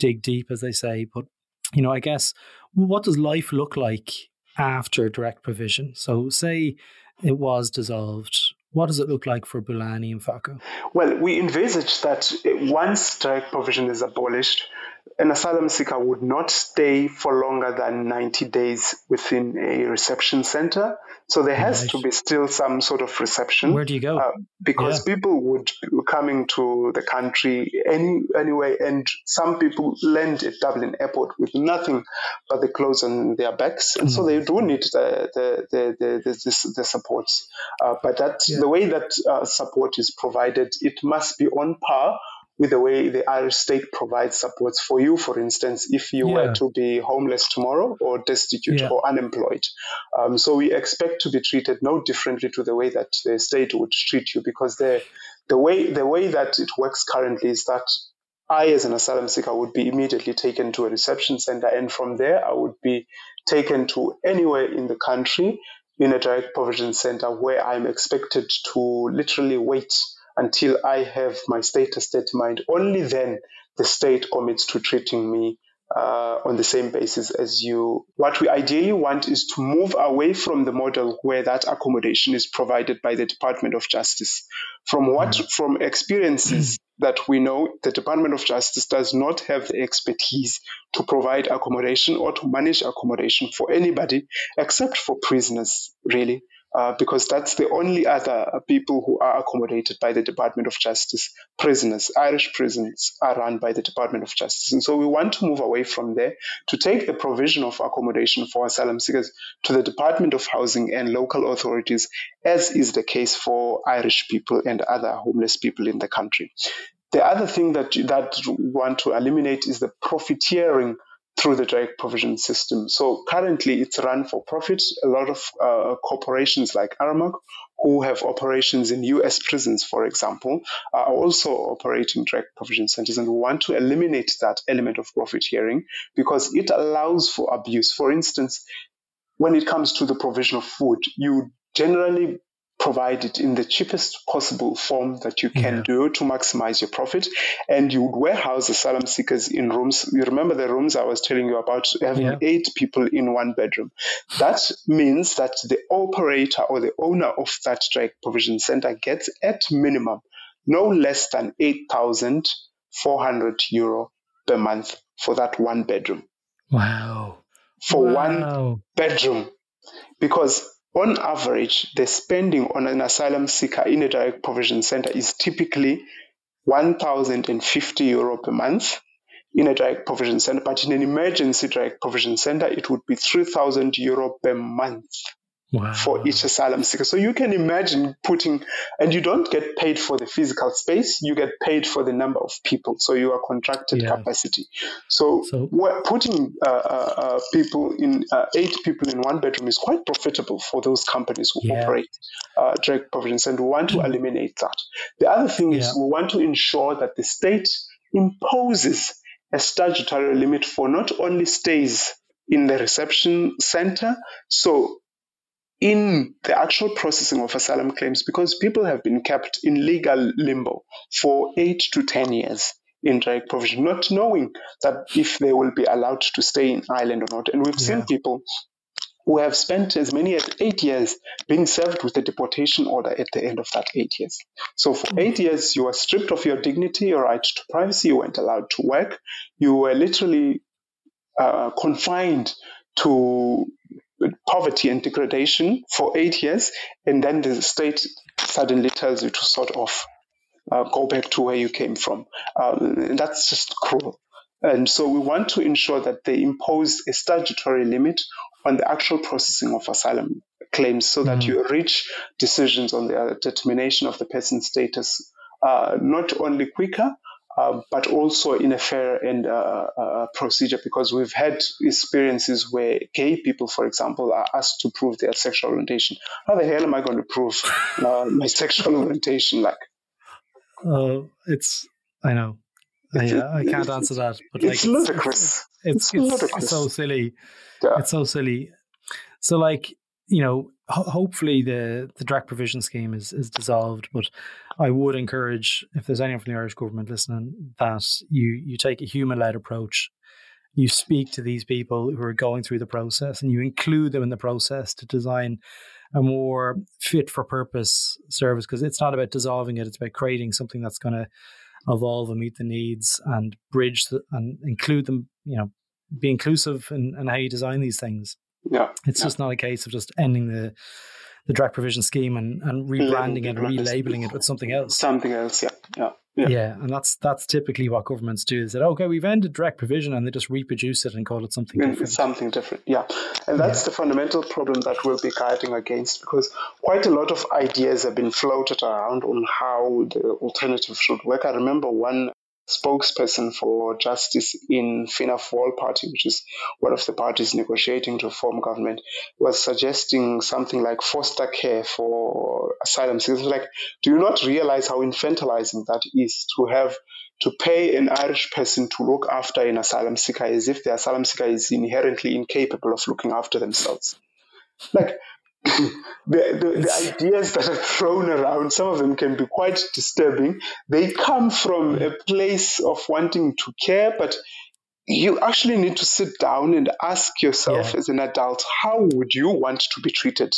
dig deep, as they say. But you know, I guess what does life look like after direct provision? So, say it was dissolved. What does it look like for Bulani Mfaco? Well, we envisage that once direct provision is abolished, an asylum seeker would not stay for longer than 90 days within a reception center. So there has to be still some sort of reception. Where do you go? Uh, because yeah. people would coming to the country any anyway, and some people land at Dublin Airport with nothing but the clothes on their backs, and mm. so they do need the the the the, the, the support. Uh, but that yeah. the way that uh, support is provided, it must be on par with the way the Irish state provides supports for you, for instance, if you yeah. were to be homeless tomorrow or destitute yeah. or unemployed. Um, so we expect to be treated no differently to the way that the state would treat you because the, the, way, the way that it works currently is that I, as an asylum seeker, would be immediately taken to a reception center, and from there, I would be taken to anywhere in the country in a direct provision center where I'm expected to literally wait until I have my status determined. Only then the state commits to treating me uh, on the same basis as you. What we ideally want is to move away from the model where that accommodation is provided by the Department of Justice. From what, mm. from experiences that we know, the Department of Justice does not have the expertise to provide accommodation or to manage accommodation for anybody except for prisoners, really uh, because that's the only other people who are accommodated by the Department of Justice. Prisoners, Irish prisons are run by the Department of Justice. And so we want to move away from there to take the provision of accommodation for asylum seekers to the Department of Housing and local authorities, as is the case for Irish people and other homeless people in the country. The other thing that that we want to eliminate is the profiteering through the direct provision system. So currently it's run for profit. A lot of uh, corporations like Aramark, who have operations in US prisons, for example, are also operating direct provision centers. And we want to eliminate that element of profiteering because it allows for abuse. For instance, when it comes to the provision of food, you generally provide it in the cheapest possible form that you can yeah. do to maximize your profit. And you would warehouse asylum seekers in rooms. You remember the rooms I was telling you about having yeah. eight people in one bedroom. That means that the operator or the owner of that direct provision center gets at minimum no less than 8,400 euro per month for that one bedroom. Wow. For wow. one bedroom. Because on average, the spending on an asylum seeker in a direct provision center is typically 1,050 euro per month in a direct provision center, but in an emergency direct provision center, it would be 3,000 euro per month wow. for each asylum seeker. So you can imagine putting, and you don't get paid for the physical space, you get paid for the number of people. So you are contracted yeah. capacity. So, so putting uh, uh, uh, people in uh, eight people in one bedroom is quite profitable for those companies who yeah. operate uh, direct provisions, and we want to mm. eliminate that. The other thing is we want to ensure that the state imposes a statutory limit for not only stays in the reception center. So in the actual processing of asylum claims because people have been kept in legal limbo for eight to 10 years in direct provision, not knowing that if they will be allowed to stay in Ireland or not. And we've yeah. seen people who have spent as many as eight years being served with a deportation order at the end of that eight years. So for eight mm. years, you were stripped of your dignity, your right to privacy, you weren't allowed to work, you were literally uh, confined to poverty and degradation for eight years, and then the state suddenly tells you to sort of uh, go back to where you came from. Uh, that's just cruel. And so we want to ensure that they impose a statutory limit on the actual processing of asylum claims so that mm-hmm. you reach decisions on the determination of the person's status uh, not only quicker, uh, but also in a fair and uh, uh, procedure because we've had experiences where gay people, for example, are asked to prove their sexual orientation. How the hell am I going to prove uh, my sexual orientation? Like, uh, it's I know. I, I can't answer that, but like, it's ludicrous. It's, it's, it's, ludicrous. so silly. Yeah. It's so silly. So, like, you know, ho- hopefully the the direct provision scheme is is dissolved. But I would encourage, if there's anyone from the Irish government listening, that you you take a human led approach. You speak to these people who are going through the process, and you include them in the process to design a more fit for purpose service. Because it's not about dissolving it; it's about creating something that's going to evolve and meet the needs and bridge the, and include them. You know, be inclusive in, in how you design these things. Yeah, it's just not a case of just ending the the direct provision scheme and, and rebranding it, relabeling it with something else. Something else, yeah, yeah. Yeah. yeah, and that's that's typically what governments do. Is that okay? We've ended direct provision, and they just reproduce it and call it something different. Something different, yeah. And that's yeah. the fundamental problem that we'll be guiding against, because quite a lot of ideas have been floated around on how the alternative should work. I remember one spokesperson for justice in Fianna Fáil party, which is one of the parties negotiating to form government, was suggesting something like foster care for asylum seekers. Like, do you not realize how infantilizing that is to have to pay an Irish person to look after an asylum seeker as if the asylum seeker is inherently incapable of looking after themselves? Like, the, the, the, ideas that are thrown around, some of them can be quite disturbing. They come from a place of wanting to care, but you actually need to sit down and ask yourself yeah. as an adult, how would you want to be treated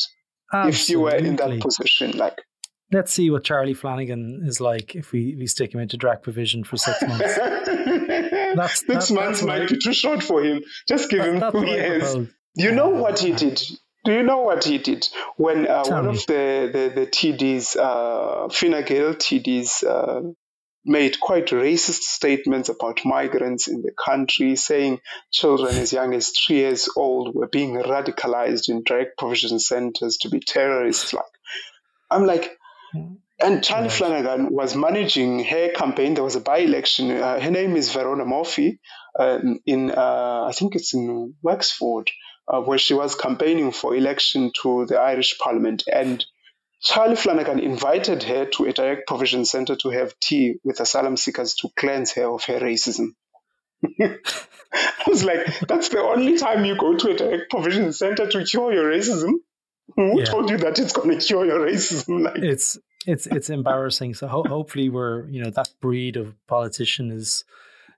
Absolutely. if you were in that position? Like, let's see what Charlie Flanagan is like if we, we stick him into direct provision for six months. that's, six that, months might be too short for him. Just give that, him two years. You know what he did? Do you know what he did when uh, one me. of the, the, the TDs, uh, Fine Gael TDs, uh, made quite racist statements about migrants in the country, saying children as young as three years old were being radicalized in direct provision centers to be terrorists. Like, I'm like, and Charlie. Flanagan was managing her campaign. There was a by-election. Uh, her name is Verona Murphy. Um, in uh, I think it's in Wexford uh, where she was campaigning for election to the Irish Parliament. And Charlie Flanagan invited her to a direct provision center to have tea with asylum seekers to cleanse her of her racism. I was like, that's the only time you go to a direct provision center to cure your racism. Who yeah. told you that it's going to cure your racism? Like, it's it's it's embarrassing. So ho- hopefully, we're you know that breed of politician is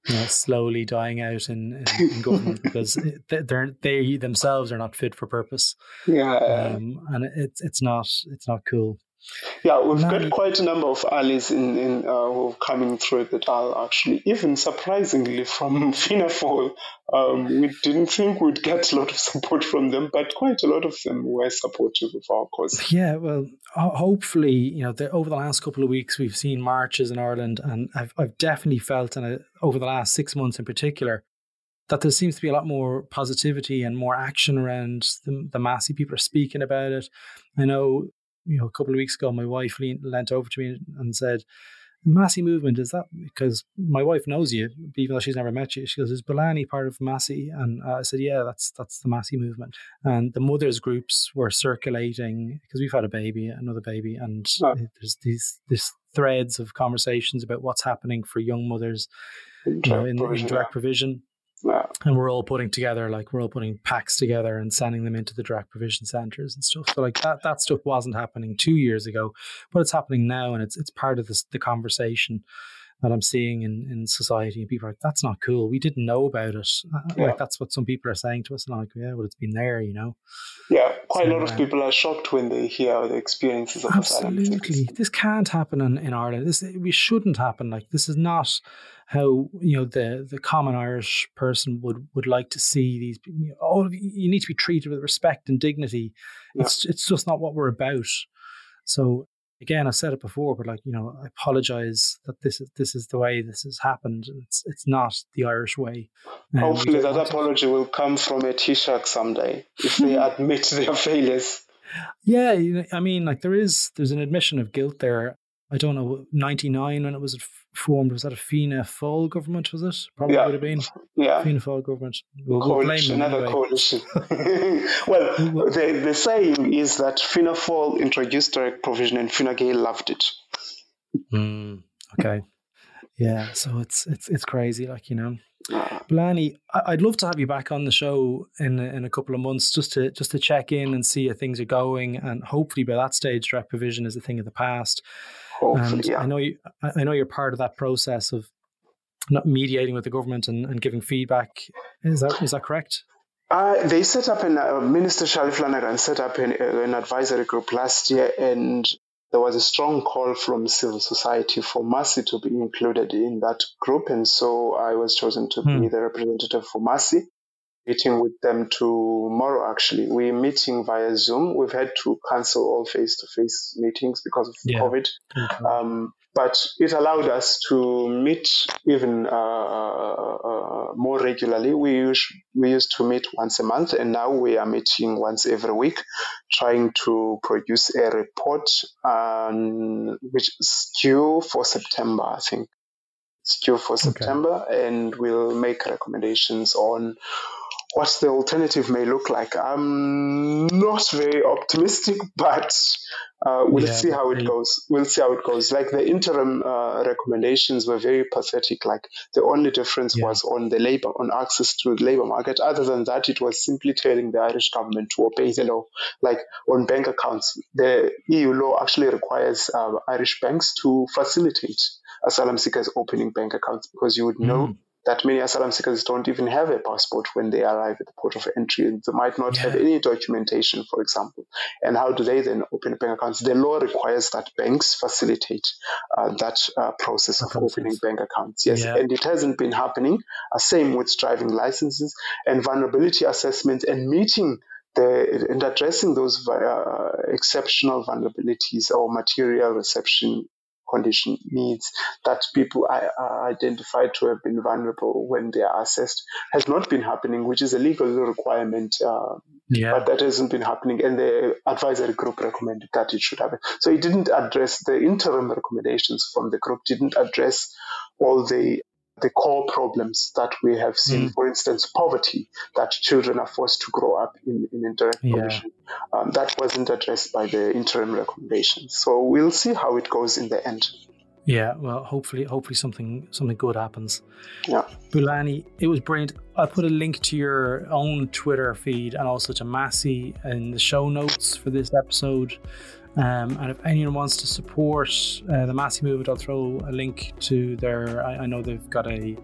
you know, slowly dying out in, in, in government because they're they themselves are not fit for purpose. Yeah, um, and it's it's not it's not cool. Yeah, we've now, got quite a number of allies in, in uh, who are coming through the Dáil, actually, even surprisingly from Fianna Fáil. Um, we didn't think we'd get a lot of support from them, but quite a lot of them were supportive of our cause. Yeah, well, hopefully, you know, the, over the last couple of weeks, we've seen marches in Ireland, and I've, I've definitely felt, and over the last six months in particular, that there seems to be a lot more positivity and more action around the, the MASI. People are speaking about it. I know you know, a couple of weeks ago, my wife leant over to me and said, MASI movement, is that because my wife knows you, even though she's never met you? She goes, Is Bolani part of MASI? And I said, Yeah, that's that's the MASI movement. And the mothers' groups were circulating because we've had a baby, another baby, and oh. there's these this threads of conversations about what's happening for young mothers you know, in, in direct provision. Yeah. And we're all putting together, like we're all putting packs together and sending them into the direct provision centres and stuff. So like that that stuff wasn't happening two years ago, but it's happening now, and it's it's part of this, the conversation that I'm seeing in, in society. And people are like, that's not cool. We didn't know about it. Uh, Yeah. Like that's what some people are saying to us. And I'm like, yeah, well, it's been there, you know. Yeah, quite a lot of uh, people are shocked when they hear the experiences of Absolutely, this can't happen in, in Ireland. This we shouldn't happen. Like this is not how you know the the common Irish person would would like to see these. You know, all of you, you need to be treated with respect and dignity. It's it's just not what we're about. So again, I've said it before, but like you know, I apologize that this is this is the way this has happened. It's it's not the Irish way. Um, Hopefully, that want to- apology will come from a Taoiseach someday if they admit their failures. Yeah, I mean, like there is there's an admission of guilt there. I don't know, ninety nine when it was formed, was that a Fianna Fáil government? Was it? Probably Yeah. would have been Yeah. Fianna Fáil government. We'll, we'll blame them another anyway. coalition. well, the, the saying is that Fianna Fáil introduced direct provision and Fine Gael loved it. Mm, okay, yeah. So it's it's it's crazy, like you know. Blaney, I'd love to have you back on the show in a- in a couple of months just to just to check in and see how things are going, and hopefully by that stage, direct provision is a thing of the past. Hopefully, And yeah. I know you, I know you're part of that process of not mediating with the government and, and giving feedback. Is that is that correct? Uh, they set up an uh, Minister Charlie Flanagan set up an, uh, an advisory group last year, and there was a strong call from civil society for MASI to be included in that group, and so I was chosen to Hmm. be the representative for MASI. Meeting with them tomorrow. Actually, we're meeting via Zoom. We've had to cancel all face-to-face meetings because of Yeah. COVID. Um, but it allowed us to meet even uh, uh, uh, more regularly. We used, we used to meet once a month, and now we are meeting once every week, trying to produce a report um, which is due for September, I think. It's due for September, and we'll make recommendations on what the alternative may look like. I'm not very optimistic, but uh, we'll Yeah, see how it goes. We'll see how it goes. Like the interim uh, recommendations were very pathetic. Like the only difference Yeah. was on the labor, on access to the labor market. Other than that, it was simply telling the Irish government to obey the law. Like on bank accounts, the EU law actually requires uh, Irish banks to facilitate asylum seekers opening bank accounts because you would know Mm. That many asylum seekers don't even have a passport when they arrive at the port of entry. They might not have any documentation, for example. And how do they then open bank accounts? The law requires that banks facilitate uh, that uh, process of opening bank accounts. Yes, Yeah. and it hasn't been happening. Uh, same with driving licenses and vulnerability assessment and meeting the and addressing those uh, exceptional vulnerabilities or material reception condition needs that people are, are identified to have been vulnerable when they are assessed has not been happening, which is a legal requirement, uh, Yeah. but that hasn't been happening. And the advisory group recommended that it should happen. So it didn't address the interim recommendations from the group, didn't address all the the core problems that we have seen, Mm. for instance, poverty, that children are forced to grow up in, in indirect Yeah. provision. Um, that wasn't addressed by the interim recommendations. So we'll see how it goes in the end. Yeah, well, hopefully, hopefully something something good happens. Yeah. Bulani, it was brilliant. I'll put a link to your own Twitter feed and also to MASI in the show notes for this episode. Um, and if anyone wants to support uh, the MASI movement, I'll throw a link to their. I, I know they've got a.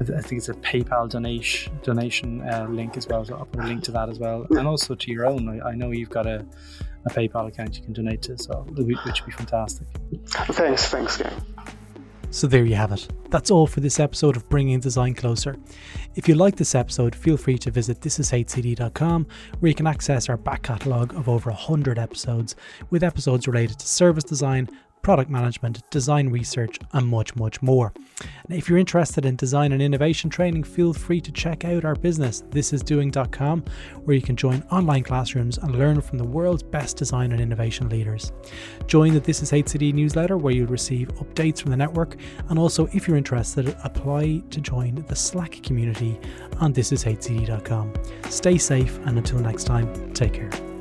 I think it's a PayPal donation donation uh, link as well. So I'll put a link to that as well, and also to your own. I, I know you've got a, a PayPal account you can donate to, so which would be fantastic. Thanks, thanks, gang. So there you have it. That's all for this episode of Bringing Design Closer. If you like this episode, feel free to visit thisishcd.com where you can access our back catalogue of over 100 episodes with episodes related to service design, product management, design research, and much, much more. And if you're interested in design and innovation training, feel free to check out our business, thisisdoing.com, where you can join online classrooms and learn from the world's best design and innovation leaders. Join the This Is HCD newsletter where you'll receive updates from the network, and also, if you're interested, apply to join the Slack community on thisishcd.com. Stay safe, and until next time, take care.